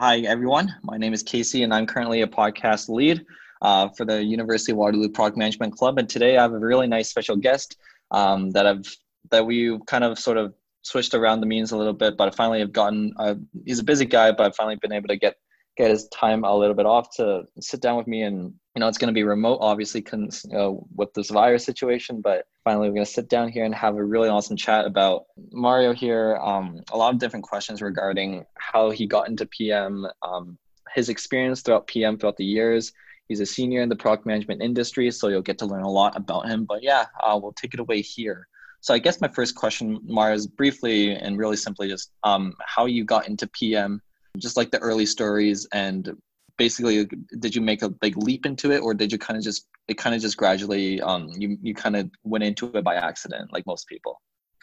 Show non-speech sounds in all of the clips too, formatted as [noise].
Hi, everyone. My name is Casey, and I'm currently a podcast lead uh, for the University of Waterloo Product Management Club. And today I have a really nice special guest um, that I've that we kind of sort of switched around the means a little bit, but I finally have gotten. Uh, he's a busy guy, but I've finally been able to get get his time a little bit off to sit down with me and you know it's going to be remote obviously cause, uh, with this virus situation but finally we're going to sit down here and have a really awesome chat about mario here. Um, a lot of different questions regarding how he got into pm um, his experience throughout pm throughout the years. He's a senior in the product management industry so you'll get to learn a lot about him but yeah uh, we'll take it away here. So i guess my first question mario is briefly and really simply just um, how you got into pm just like the early stories and basically did you make a big leap into it or did you kind of just it kind of just gradually um you you kind of went into it by accident like most people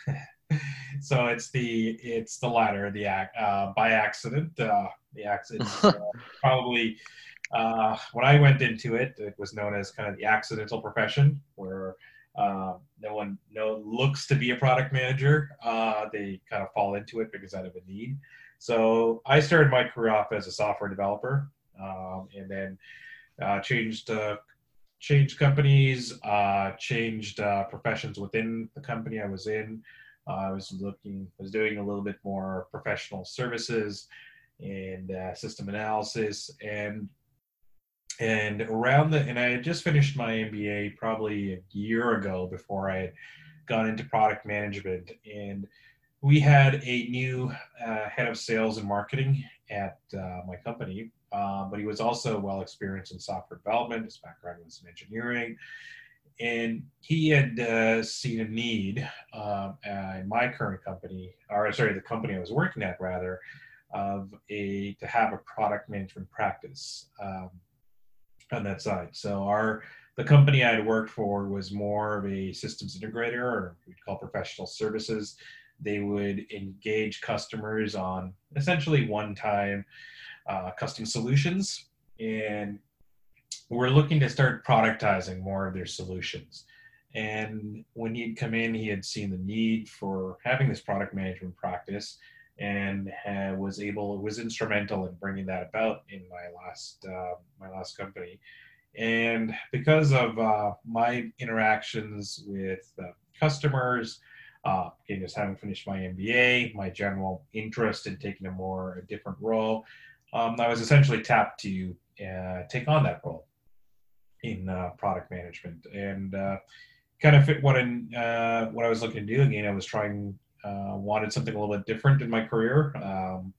[laughs] so it's the it's the latter the act uh, by accident uh, the accident [laughs] uh, probably uh, when I went into it, it was known as kind of the accidental profession, where uh, no one no looks to be a product manager. Uh, they kind of fall into it because out of a need. So I started my career off as a software developer, um, and then uh, changed uh, changed companies, uh, changed uh, professions within the company I was in. Uh, I was looking, was doing a little bit more professional services and uh, system analysis, and and around the and I had just finished my MBA probably a year ago before I had gone into product management and we had a new uh, head of sales and marketing at uh, my company, uh, but he was also well experienced in software development. His background was in engineering. And he had uh, seen a need um, in my current company, or sorry, the company I was working at rather, of a to have a product management practice um, on that side. So our the company I had worked for was more of a systems integrator, or we'd call professional services they would engage customers on essentially one time uh, custom solutions. And we're looking to start productizing more of their solutions. And when he'd come in, he had seen the need for having this product management practice and was able was instrumental in bringing that about in my last uh, my last company and because of uh, my interactions with uh, customers uh, again, just having finished my MBA, my general interest in taking a more a different role, um, I was essentially tapped to uh, take on that role in uh, product management, and uh, kind of fit what in uh, what I was looking to do. Again, I was trying uh, wanted something a little bit different in my career. Um,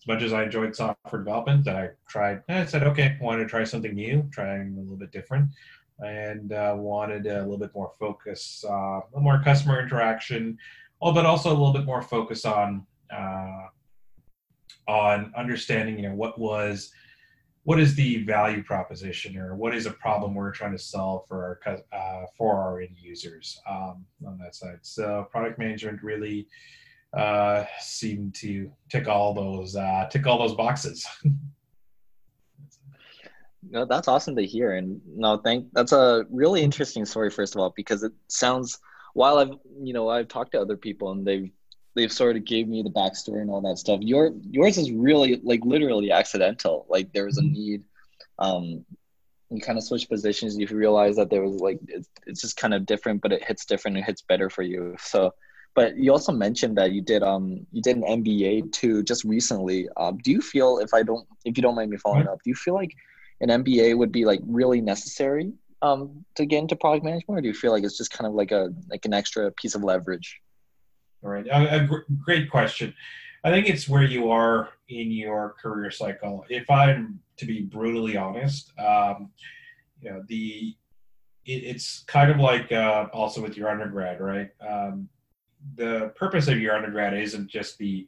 as much as I enjoyed software development, I tried. I said, okay, I wanted to try something new, trying a little bit different and uh, wanted a little bit more focus, uh, a little more customer interaction, oh, but also a little bit more focus on uh, on understanding, you know, what was what is the value proposition or what is a problem we're trying to solve for our uh, for our end users um, on that side. So product management really uh, seemed to tick all those uh, tick all those boxes. [laughs] No, that's awesome to hear. And no, thank that's a really interesting story, first of all, because it sounds while I've you know, I've talked to other people and they've they've sort of gave me the backstory and all that stuff. Your yours is really like literally accidental. Like there was a need. Um you kind of switch positions, you realize that there was like it's, it's just kind of different, but it hits different, it hits better for you. So but you also mentioned that you did um you did an MBA too just recently. Um, do you feel if I don't if you don't mind me following up, do you feel like an MBA would be like really necessary um, to get into product management, or do you feel like it's just kind of like a like an extra piece of leverage? All right, a, a great question. I think it's where you are in your career cycle. If I'm to be brutally honest, um, you know the it, it's kind of like uh, also with your undergrad, right? Um, the purpose of your undergrad isn't just the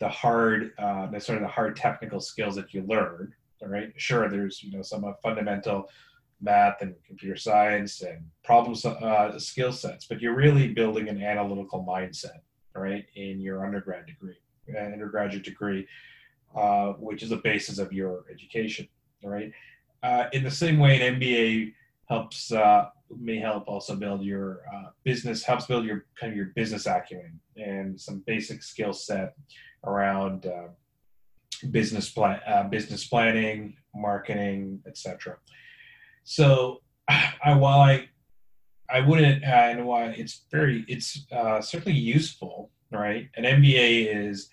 the hard, uh, necessarily the hard technical skills that you learn, right? Sure, there's you know some uh, fundamental math and computer science and problem uh, skill sets, but you're really building an analytical mindset, right, in your undergrad degree, uh, undergraduate degree, uh, which is the basis of your education, right? Uh, in the same way, an MBA helps uh, may help also build your business, helps build your kind of your business acumen and some basic skill set around business plan, uh, business planning, marketing, etc. So, [sighs] I, while I I wouldn't, and why it's very, it's uh, certainly useful, right? An MBA is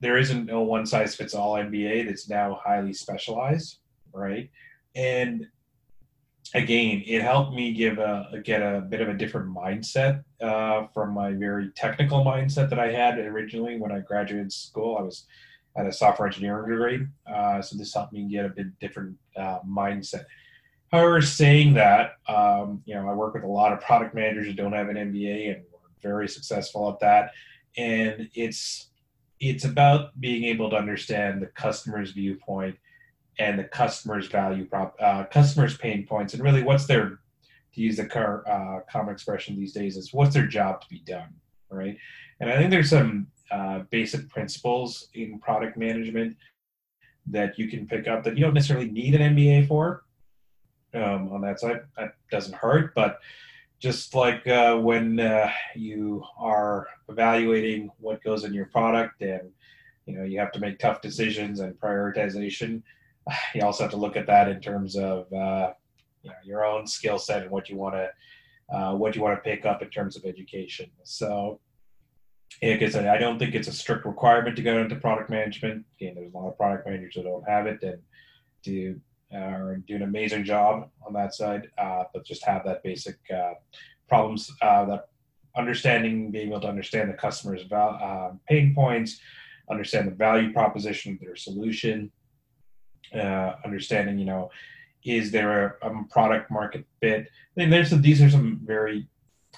there isn't no one size fits all MBA that's now highly specialized, right? And again, it helped me give a get a bit of a different mindset uh, from my very technical mindset that I had originally when I graduated school. I was at a software engineering degree, uh, so this helped me get a bit different uh, mindset. However, saying that, um, you know, I work with a lot of product managers who don't have an MBA, and we're very successful at that. And it's it's about being able to understand the customer's viewpoint and the customer's value prop, uh, customer's pain points, and really what's their, to use the car, uh, common expression these days, is what's their job to be done, right? And I think there's some uh, basic principles in product management that you can pick up that you don't necessarily need an MBA for. Um, on that side, that doesn't hurt, but just like uh, when uh, you are evaluating what goes in your product and you know you have to make tough decisions and prioritization [sighs] you also have to look at that in terms of uh, you know, your own skill set and what you want to uh, what you want to pick up in terms of education. So, like I said, I don't think it's a strict requirement to go into product management. Again, there's a lot of product managers that don't have it and do uh, do an amazing job on that side, uh, but just have that basic uh, problems uh, that understanding, being able to understand the customer's val- uh, pain points, understand the value proposition of their solution, uh, understanding, you know, is there a, a, product market fit? And there's some, these are some very,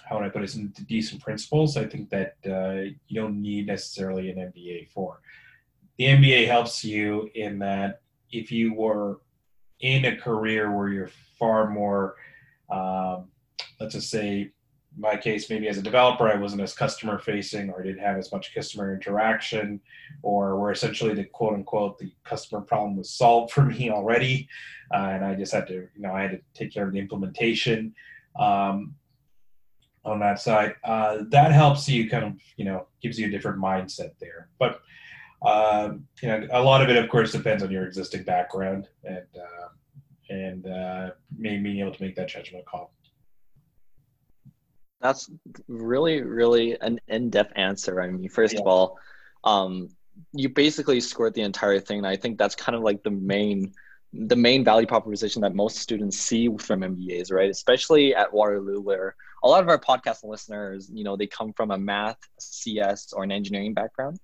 how would I put it, some decent principles. I think that uh, you don't need necessarily an MBA for. The MBA helps you in that if you were in a career where you're far more, um, let's just say, my case, maybe as a developer, I wasn't as customer facing or I didn't have as much customer interaction, or where essentially the quote unquote the customer problem was solved [laughs] for me already, uh, and I just had to, you know, I had to take care of the implementation um, on that side. Uh, that helps you kind of, you know, gives you a different mindset there. But um, you know, a lot of it, of course, depends on your existing background and uh, and uh, being able to make that judgment call. That's really, really an in-depth answer. I mean, first yeah. of all, um, you basically scored the entire thing. And I think that's kind of like the main, the main value proposition that most students see from MBAs, right? Especially at Waterloo, where a lot of our podcast listeners, you know, they come from a math, CS, or an engineering background.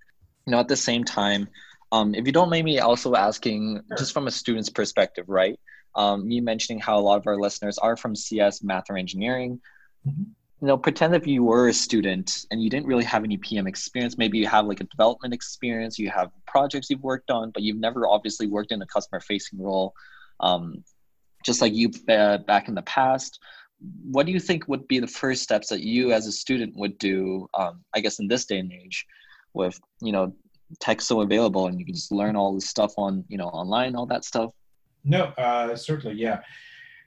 You know, at the same time, um, if you don't mind me also asking, sure. just from a student's perspective, right? Um, me mentioning how a lot of our listeners are from CS, math, or engineering. Mm-hmm you know pretend if you were a student and you didn't really have any pm experience. Maybe you have like a development experience you have projects you've worked on but you've never obviously worked in a customer facing role um, just like you uh, back in the past. What do you think would be the first steps that you as a student would do um, i guess in this day and age with you know tech so available and you can just learn all this stuff on you know online all that stuff? No uh, certainly yeah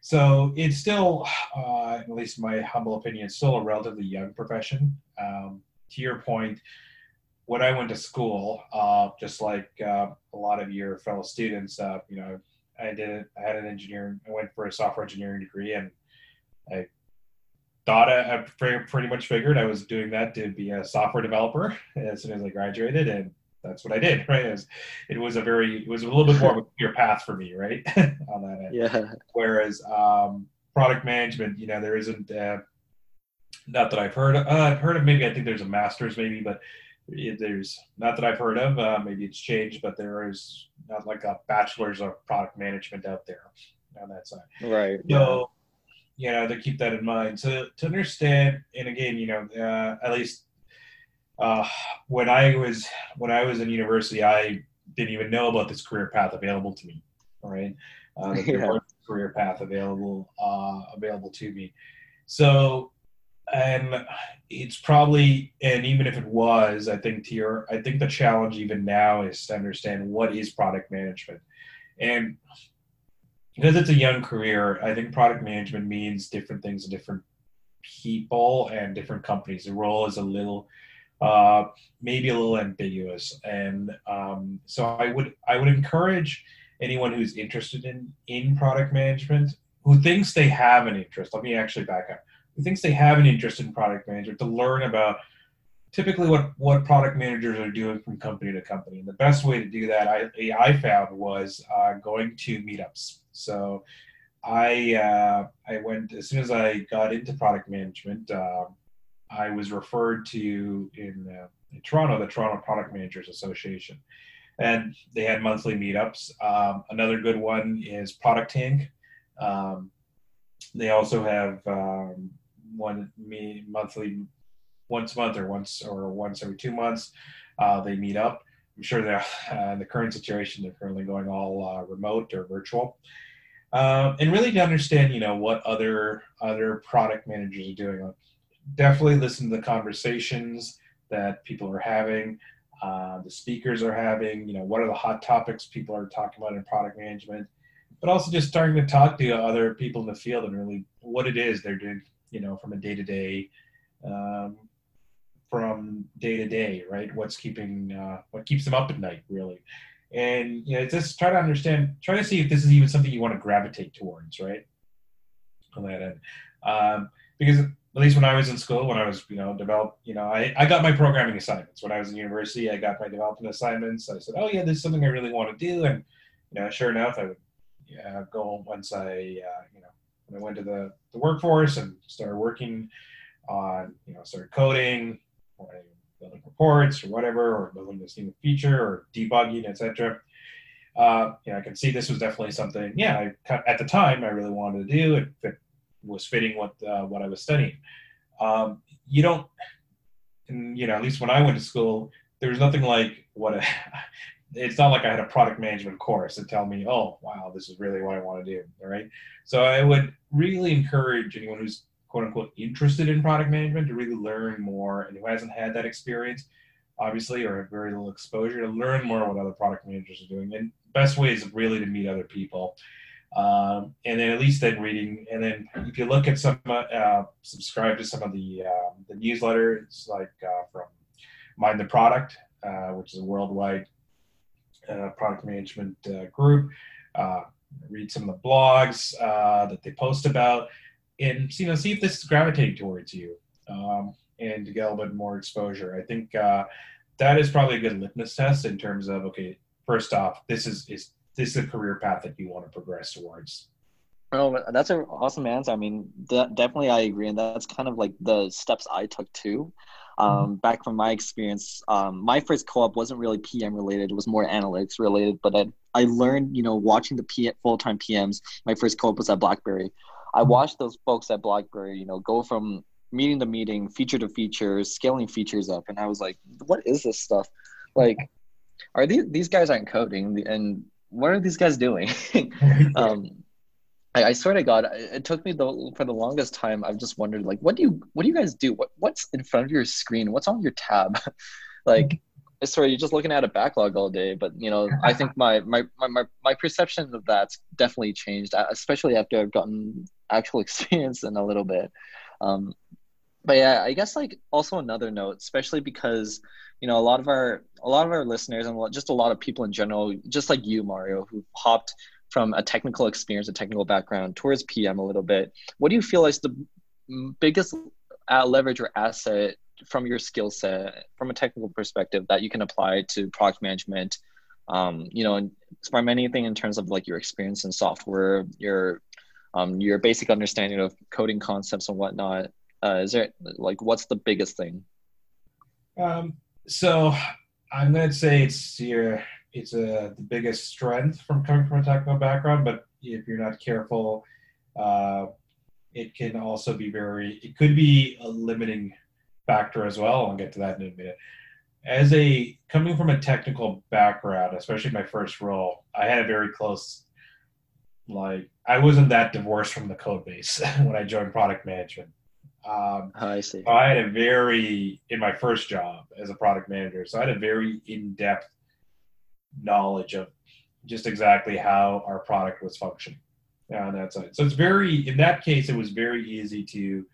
so it's still, uh, at least my humble opinion, still a relatively young profession. Um, to your point, when I went to school, uh, just like uh, a lot of your fellow students, uh, you know, I did I had an engineering. I went for a software engineering degree, and I thought I, I pretty much figured I was doing that to be a software developer [laughs] as soon as I graduated, and that's what I did, [laughs] right? It was, it was a very, it was a little bit more of a clear path for me, right? [laughs] On that end. Yeah. Whereas um, product management, you know, there isn't, uh, not that I've heard of, uh, I've heard of maybe, I think there's a master's maybe, but there's not that I've heard of, uh, maybe it's changed, but there is not like a bachelor's of product management out there on that side. Right. So, yeah. you know, to keep that in mind. So to understand, and again, you know, uh, at least uh, when I was when I was in university, I didn't even know about this career path available to me. All right, uh, [laughs] yeah. career path available uh, available to me. So, and it's probably and even if it was, I think to your I think the challenge even now is to understand what is product management, and because it's a young career, I think product management means different things to different people and different companies. The role is a little uh, maybe a little ambiguous. And um, so I would I would encourage anyone who's interested in in product management who thinks they have an interest. Let me actually back up. Who thinks they have an interest in product management to learn about typically what what product managers are doing from company to company. And the best way to do that I I found was uh, going to meetups. So I uh, I went as soon as I got into product management. Uh, I was referred to in, uh, in, Toronto, the Toronto Product Managers Association, and they had monthly meetups. Um, another good one is Product Tank. Um, they also have um, one me monthly, once a month or once or once every two months. Uh, they meet up. I'm sure they're [laughs] uh, in the current situation. They're currently going all uh, remote or virtual um, and really to understand, you know, what other other product managers are doing. Definitely listen to the conversations that people are having, uh, the speakers are having. You know, what are the hot topics people are talking about in product management, but also just starting to talk to other people in the field and really what it is they're doing. You know, from a day to day. From day to day, right? What's keeping, uh, what keeps them up at night, really and you know just try to understand try to see if this is even something you want to gravitate towards right on that end um, because at least when i was in school when i was you know develop you know I, I got my programming assignments when i was in university i got my development assignments i said oh yeah this is something i really want to do and you know sure enough i would yeah, go once i uh, you know when i went to the, the workforce and started working on you know started coding or building reports or whatever, or building this new feature or debugging, etc. Uh, you know, I can see this was definitely something. Yeah, I, at the time I really wanted to do. It fit, was fitting what uh, what I was studying. Um, you don't, you know, at least when I went to school, there was nothing like what. A, [laughs] it's not like I had a product management course to tell me, oh, wow, this is really what I want to do. All right. So I would really encourage anyone who's quote unquote interested in product management to really learn more and who hasn't had that experience obviously or have very little exposure to learn more what other product managers are doing and best way is really to meet other people um, and then at least then reading and then if you look at some uh, subscribe to some of the uh, the newsletters like uh, from mind the product uh, which is a worldwide uh, product management uh, group read some of the blogs that they post about and you know see if this is gravitating towards you um, and to get a little bit more exposure. I think uh, that is probably a good litmus test in terms of okay, first off, this is is this is a career path that you want to progress towards. Oh, that's an awesome answer. I mean, de- definitely I agree, and that's kind of like the steps I took too. Um, mm-hmm. Back from my experience, um, my first co-op wasn't really PM related; it was more analytics related. But I, I learned, you know, watching the P- full-time PMs. My first co-op was at BlackBerry, I mm-hmm. watched those folks at BlackBerry, you know, go from meeting to meeting, feature to feature, scaling features up, and I was like, what is this stuff? Like, are these these guys aren't coding, and what are these guys doing? [laughs] [laughs] um, I, I swear to God, it took me the for the longest time. I've just wondered, like, what do you what do you guys do? What what's in front of your screen? What's on your tab? [laughs] like sorry you're just looking at a backlog all day but you know i think my my my, my perception of that's definitely changed especially after i've gotten actual experience in a little bit um, but yeah i guess like also another note especially because you know a lot of our a lot of our listeners and just a lot of people in general just like you mario who hopped from a technical experience a technical background towards pm a little bit. What do you feel is the biggest uh, leverage or asset from your skill set from a technical perspective that you can apply to product management? Um, you know from anything in terms of like your experience in software your um, your basic understanding of coding concepts and whatnot? Uh, is there like what's the biggest thing? Um, so i'm going to say it's your it's a the biggest strength from coming from a technical background but if you're not careful uh, it can also be very it could be a limiting factor as well. I'll get to that in a minute. As a coming from a technical background, especially my first role, I had a very close like I wasn't that divorced from the code base [laughs] when I joined product management. Um, oh, I see. I had a very in my first job as a product manager, so I had a very in-depth knowledge of just exactly how our product was functioning on that side. So it's very in that case, it was very easy to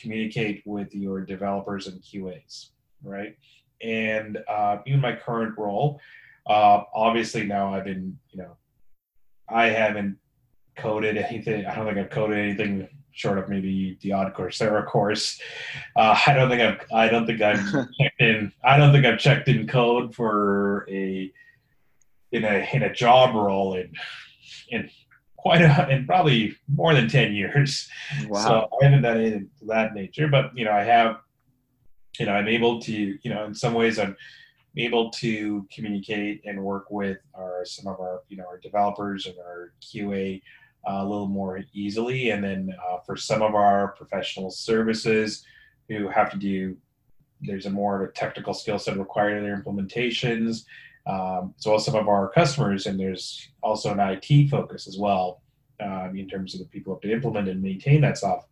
communicate with your developers and QAs. right? And uh, in my current role, uh, obviously now I've been, you know, I haven't coded anything. I don't think I've coded anything short of maybe the odd Coursera course. Uh, I don't think I've I don't think I've [laughs] checked in I don't think I've checked in code for a in a in a job role in in quite a in probably more than ten years. Wow. So I haven't done anything to that nature, but you know I have you know I'm able to you know in some ways I'm able to communicate and work with our some of our you know our developers and our QA a little more easily. And then uh, for some of our professional services who have to do, there's a more of a technical skill set required in their implementations. Um, as well as some of our customers, and there's also an IT focus as well um, in terms of the people who have to implement and maintain that soft,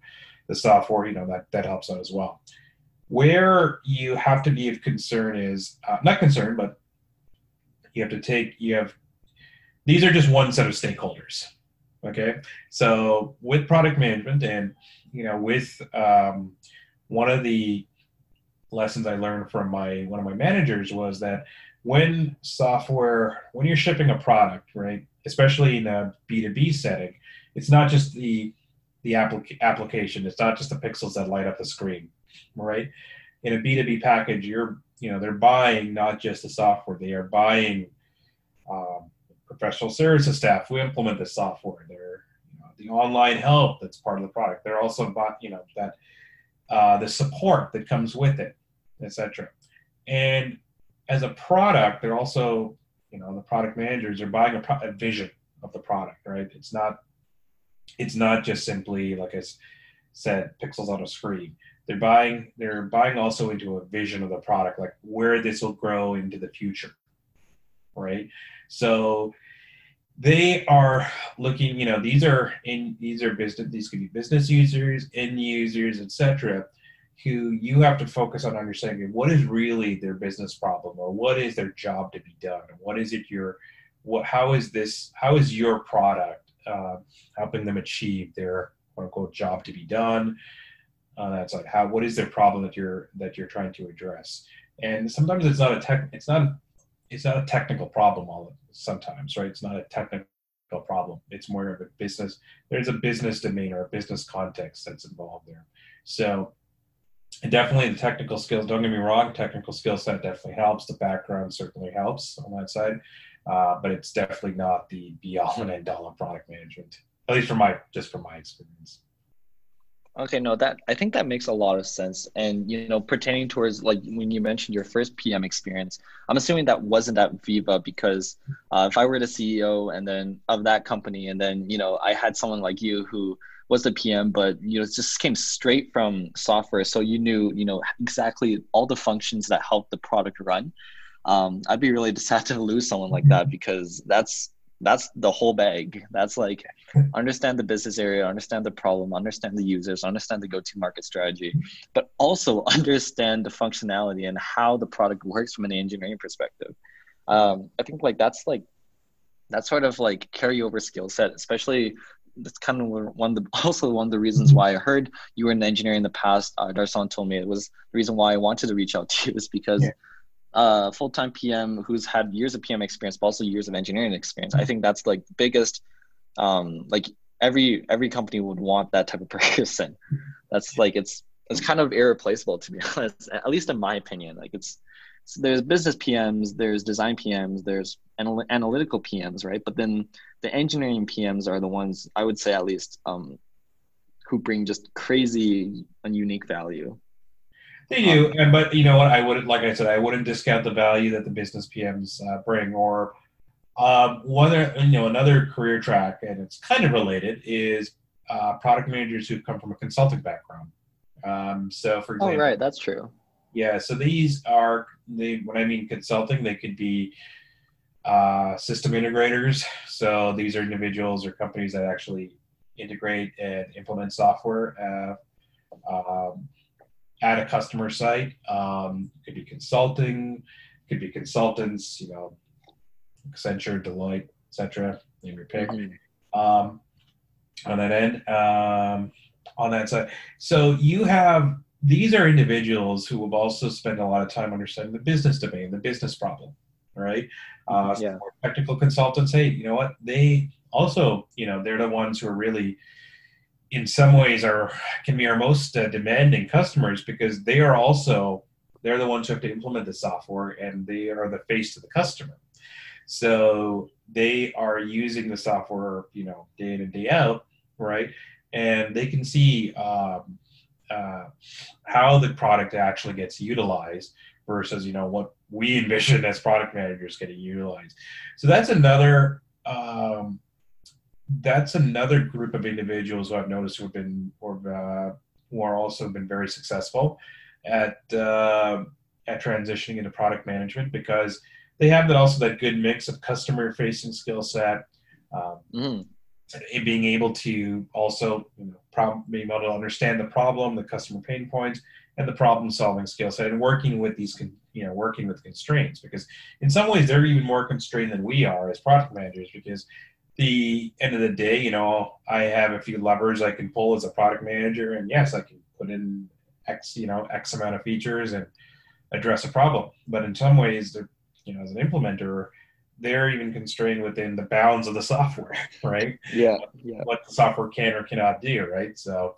the software. You know that that helps out as well. Where you have to be of concern is uh, not concern, but you have to take you have. These are just one set of stakeholders Okay, so with product management and you know with um, one of the lessons I learned from my one of my managers was that when software when you're shipping a product, right, especially in a B2B setting, it's not just the the applic- application, it's not just the pixels that light up the screen, right? In a B2B package, you're you know they're buying not just the software, they are buying um, professional services staff who implement the software. They're you know, the online help that's part of the product. They're also you know that uh, the support that comes with it, etc. And as a product, they're also you know the product managers are buying a, pro- a vision of the product, right? It's not it's not just simply like I said, pixels on a screen. They're buying they're buying also into a vision of the product, like where this will grow into the future, right? So they are looking, you know, these are in these are business these could be business users, end users, etc., who you have to focus on understanding what is really their business problem or what is their job to be done what is it your what how is this how is your product uh, helping them achieve their quote unquote job to be done uh, that's like how what is their problem that you're that you're trying to address and sometimes it's not a tech it's not it's not a technical problem all sometimes, right? It's not a technical problem. It's more of a business. There's a business domain or a business context that's involved there. So definitely the technical skills. Don't get me wrong, technical skill set definitely helps. The background certainly helps on that side, uh, but it's definitely not the be all and end all of product management. At least from my just from my experience. Okay, no, that I think that makes a lot of sense. And you know, pertaining towards like when you mentioned your first PM experience, I'm assuming that wasn't at Veeva because uh, if I were the CEO and then of that company, and then you know I had someone like you who was the PM, but you know it just came straight from software, so you knew you know exactly all the functions that help the product run. Um, I'd be really [laughs] sad to lose someone like that because that's that's the whole bag. That's like understand the business area understand the problem understand the users understand the go-to market strategy but also [laughs] understand the functionality and how the product works from an engineering perspective. Um, i think like that's like that sort of like carryover skill set especially that's kind of one of the [laughs] also one of the reasons why I heard you were an engineer in the past. Uh, Darsan told me it was the reason why I wanted to reach out to you is because yeah uh, full-time PM who's had years of PM experience, but also years of engineering experience. I think that's like the biggest, um, like every every company would want that type of [laughs] person. That's like it's it's kind of irreplaceable to be [laughs] honest. At least in my opinion, like it's there's business PMs, there's design PMs, there's anal- analytical PMs, right? But then the engineering PMs are the ones I would say at least um, who bring just crazy and unique value. They do, um, but you know what? I wouldn't, like I said, I wouldn't discount the value that the business PMs uh, bring. Or um, one, you know, another career track, and it's kind of related, is uh, product managers who come from a consulting background. Um, so, for example, oh right, that's true. Yeah, so these are they. When I mean consulting, they could be uh, system integrators. So these are individuals or companies that actually integrate and implement software. Uh, um, at a customer site. Um, could be consulting, could be consultants, you know, Accenture, Deloitte, etc. Name your pick. Mm-hmm. Um, on that end, um, on that side. So you have these are individuals who have also spent a lot of time understanding the business domain, the business problem, right? Uh, yeah. Technical consultants, hey, you know what? They also, you know, they're the ones who are really, in some ways, are can be our most uh, demanding customers because they are also they're the ones who have to implement the software and they are the face to the customer. So they are using the software, you know, day in and day out, right? And they can see um, uh, how the product actually gets utilized versus, you know, what we envision [laughs] as product managers getting utilized. So that's another um, that's another group of individuals who I've noticed who have been or uh, who are also been very successful at uh, at transitioning into product management because they have that also that good mix of customer facing skill set, um, mm-hmm. being able to also you know, prob- being able to understand the problem, the customer pain points, and the problem solving skill set, and working with these con- you know working with constraints because in some ways they're even more constrained than we are as product managers because the end of the day, you know, I have a few levers I can pull as a product manager, and yes, I can put in X, you know, X amount of features and address a problem. But in some ways, they're you know, as an implementer, they're even constrained within the bounds of the [laughs] software, right? Yeah, yeah. What the software can or cannot do, right? So,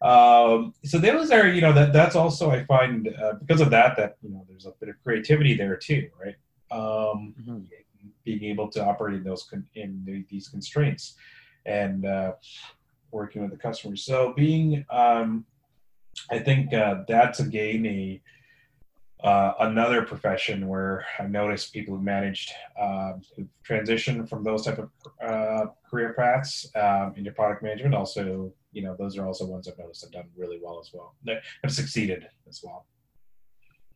um, so those are, you know, that that's also I find uh, because of that that you know there's a bit of creativity there too, right? Um, mm-hmm. Being able to operate in those con- in the, these constraints and uh, working with the customers. So being, um, I think uh, that's again a uh, another profession where I noticed people who managed uh, from those type of uh, career paths um, into product management. Also, you know, those are also ones I've noticed have done really well as well. Have succeeded as well.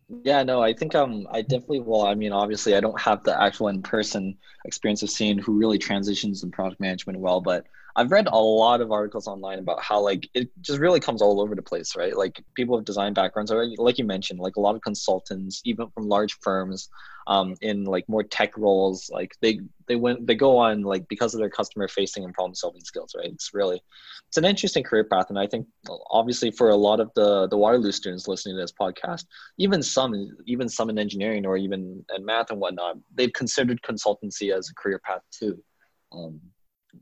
Yeah, no, I think um, I definitely will. I mean, obviously, I don't have the actual in-person experience of seeing who really transitions in product management well, but I've read a lot of articles online about how like it just really comes all over the place, right? Like people with design backgrounds, or like you mentioned, like a lot of consultants, even from large firms, um, in like more tech roles, like they they went they go on like because of their customer facing and problem solving skills, right? It's really it's an interesting career path, and I think obviously for a lot of the the Waterloo students listening to this podcast, even some even some in engineering or even in math and whatnot, they've considered consultancy as a career path too. Um,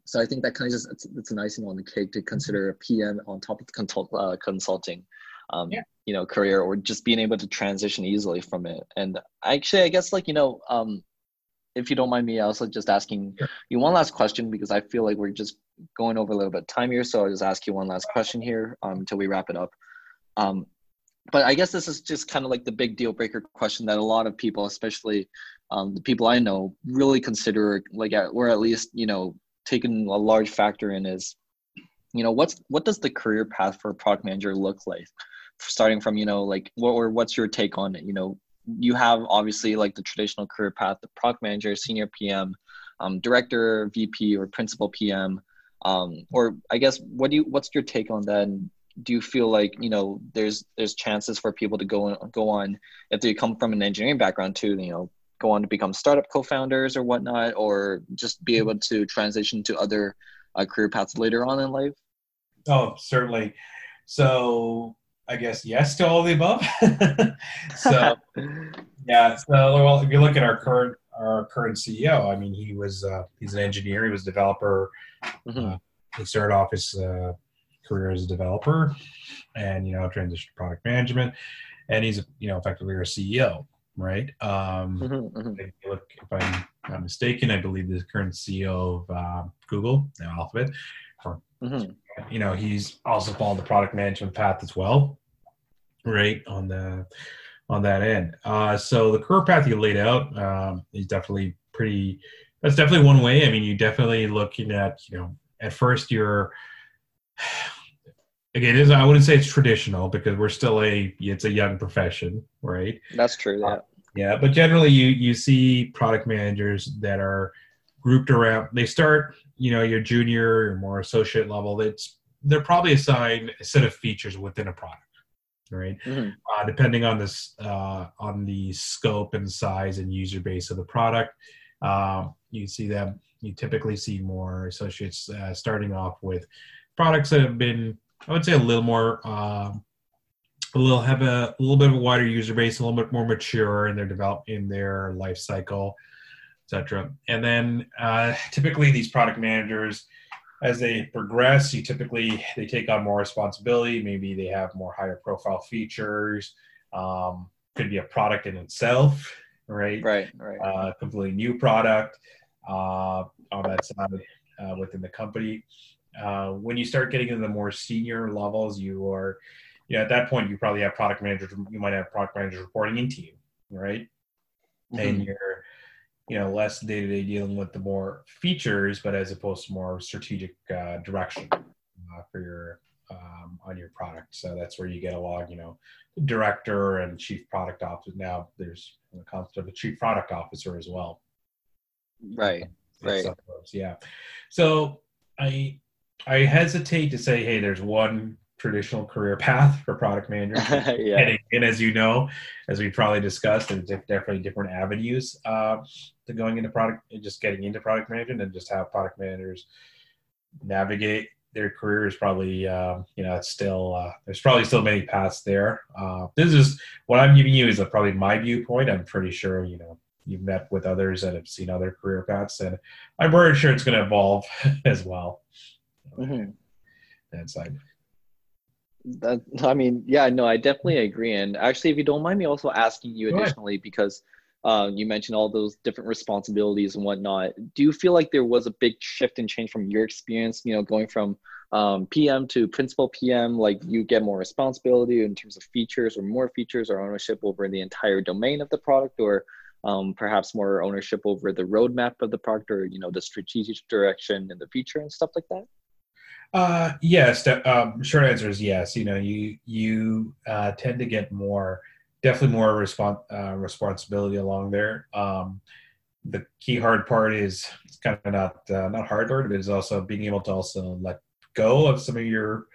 so I think that kind of just it's, it's a icing on the cake to consider a PM on top of the consult, uh, consulting, um, yeah. you know, career or just being able to transition easily from it. And actually, I guess like you know, um, if you don't mind me also just asking sure. you one last question because I feel like we're just going over a little bit of time here, so I'll just ask you one last question here um, until we wrap it up. Um, but I guess this is just kind of like the big deal breaker question that a lot of people, especially um, the people I know, really consider like, at, or at least you know taken a large factor in is you know what's what does the career path for a product manager look like? Starting from you know like what or what's your take on it? You know you have obviously like the traditional career path the product manager senior pm um, director vp or principal pm um, or i guess what do you what's your take on that? And do you feel like you know there's there's chances for people to go on, go on if they come from an engineering background too you know go on to become startup co-founders or whatnot, or just be able to transition to other uh, career paths later on in life? Oh, certainly. So I guess yes to all the above. [laughs] so [laughs] yeah. So well, if you look at our current our current CEO, I mean, he was uh, he's an engineer. He was a developer. Mm-hmm. Uh, he started off his uh, career as a developer, and you know, transitioned to product management, and he's you know effectively our CEO right? Um, mm-hmm, mm-hmm. If, look, if I'm not mistaken, I believe the current CEO of uh, Google, now Alphabet, or, mm-hmm. you know, he's also followed the product management path as well, right? On the on that end. Uh, so the career path you laid out um, is definitely pretty. That's definitely one way. I mean, you're definitely looking at you know at first you're again is i wouldn't say it's traditional because we're still a it's a young profession right that's true yeah uh, yeah, but generally you you see product managers that are grouped around. They start, you know, your junior or more associate level. It's they're probably assigned a set of features within a product, right? Mm-hmm. Uh, depending on this uh, on the scope and size and user base of the product, uh, you see them. You typically see more associates uh, starting off with products that have been, I would say, a little more. Um, a little have a, a, little bit of a wider user base, a little bit more mature in their develop in their life cycle, etc. And then uh, typically these product managers, as they progress, you typically they take on more responsibility. Maybe they have more higher profile features. Um, could be a product in itself, right? Right, right. Uh, completely new product uh, on that side uh, within the company. Uh, when you start getting into the more senior levels, you are you know, at that point, you probably have product managers. You might have product managers reporting into you, right? Mm-hmm. And you're, you know, less day to day dealing with the more features, but as opposed to more strategic uh, direction uh, for your um, on your product. So that's where you get along, you know, director and chief product officer. Now there's the concept of a chief product officer as well. Right. Right. Yeah. So I I hesitate to say, hey, there's one traditional career path for product managers. [laughs] yeah. And, as you know, as we probably discussed, there's definitely different avenues uh, to going into product, and just getting into product management, and just how product managers navigate their careers. Probably, uh, you know, it's still uh, there's probably still many paths there. Uh, this is what I'm giving you is probably my viewpoint. I'm pretty sure you know you've met with others that have seen other career paths, and I'm very sure it's going to evolve [laughs] as well. Mm-hmm. That side. That i mean yeah no i definitely agree. And actually if you don't mind me also asking you additionally because uh, you mentioned all those different responsibilities and whatnot do you feel like there was a big shift and change from your experience you know going from um, pm to principal pm like you get more responsibility in terms of features or more features or ownership over the entire domain of the product or um, perhaps more ownership over the roadmap of the product or you know the strategic direction and the future and stuff like that uh, yes. Um, short answer is yes. You know, you you uh, tend to get more, definitely more respons- uh, responsibility along there. Um, the key hard part is it's kind of not uh, not hard part, but it's also being able to also let go of some of your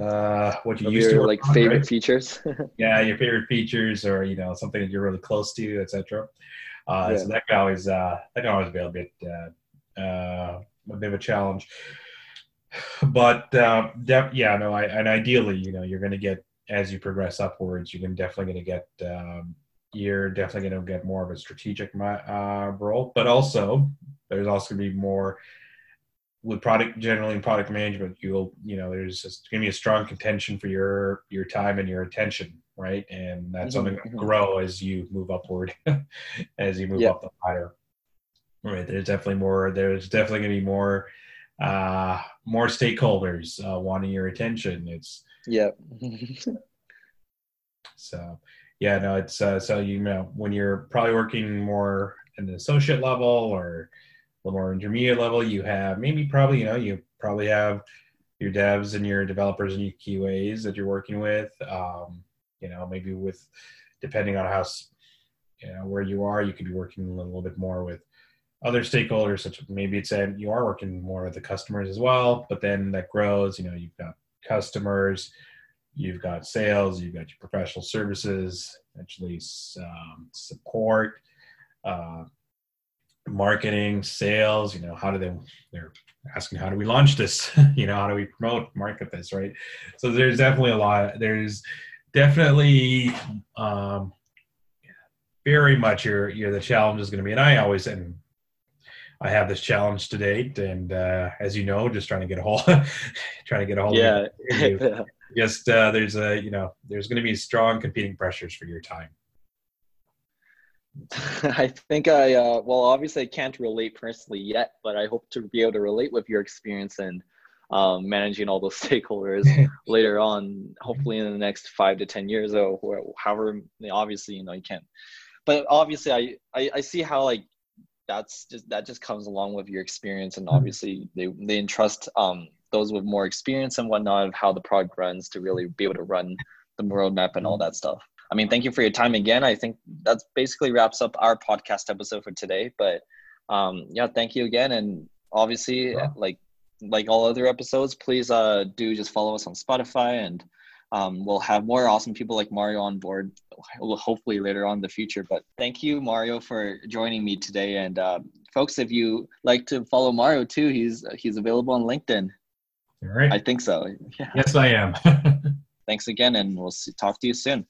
uh what you of used your, to like on, favorite right? features [laughs] yeah your favorite features or you know something that you're really close to etc uh yeah. so that can always uh that can always be a bit uh, uh a bit of a challenge [laughs] but uh, yeah, no, I, and ideally, you know, you're going to get as you progress upwards, you're definitely going to get um, you're definitely going to get more of a strategic uh, role, but also there's also going to be more with product generally in product management. You'll you know there's going to be a strong contention for your your time and your attention, right? And that's mm-hmm. only going to grow as you move upward, [laughs] as you move up the ladder. Right. There's definitely more. There's definitely going to be more uh, more stakeholders uh, wanting your attention. It's yeah. so yeah, no, it's uh, so you know when you're probably working more in the associate level or the more intermediate level, you have maybe probably you know you probably have your devs and your developers and your QAs that you're working with. Um, you know, maybe with depending on how you know where you are, you could be working a little bit more with other stakeholders, such maybe it's that you are working more with the customers as well, but then that grows. You know, you've got customers, you've got sales, you've got your professional services, actually um, support, uh, marketing, sales. You know, how do they? They're asking, how do we launch this? [laughs] you know, how do we promote, market this, right? So there's definitely a lot. There's definitely um, very much your your the challenge is going to be, and I always and I have this challenge to date, and uh, as you know, just trying to get a hold, [laughs] trying to get a hold. Yeah. Of [laughs] just uh, there's a you know there's going to be strong competing pressures for your time. [laughs] I think I uh, well obviously I can't relate personally yet, but I hope to be able to relate with your experience and um, managing all those stakeholders later on. Hopefully in the next five to ten years or however. Obviously, you know you can't, but obviously I, I I see how like that's just that just comes along with your experience and mm-hmm. obviously they they entrust um those with more experience and whatnot of how the product runs to really be able to run the roadmap and all mm-hmm. that stuff i mean thank you for your time again i think that's basically wraps up our podcast episode for today but um yeah thank you again and obviously like like all other episodes please uh do just follow us on spotify and um, we'll have more awesome people like Mario on board, hopefully later on in the future. But thank you, Mario, for joining me today. And uh, folks, if you like to follow Mario too, he's he's available on LinkedIn. All right. I think so. Yeah. [laughs] Yes, I am. [laughs] thanks again, and we'll see, talk to you soon.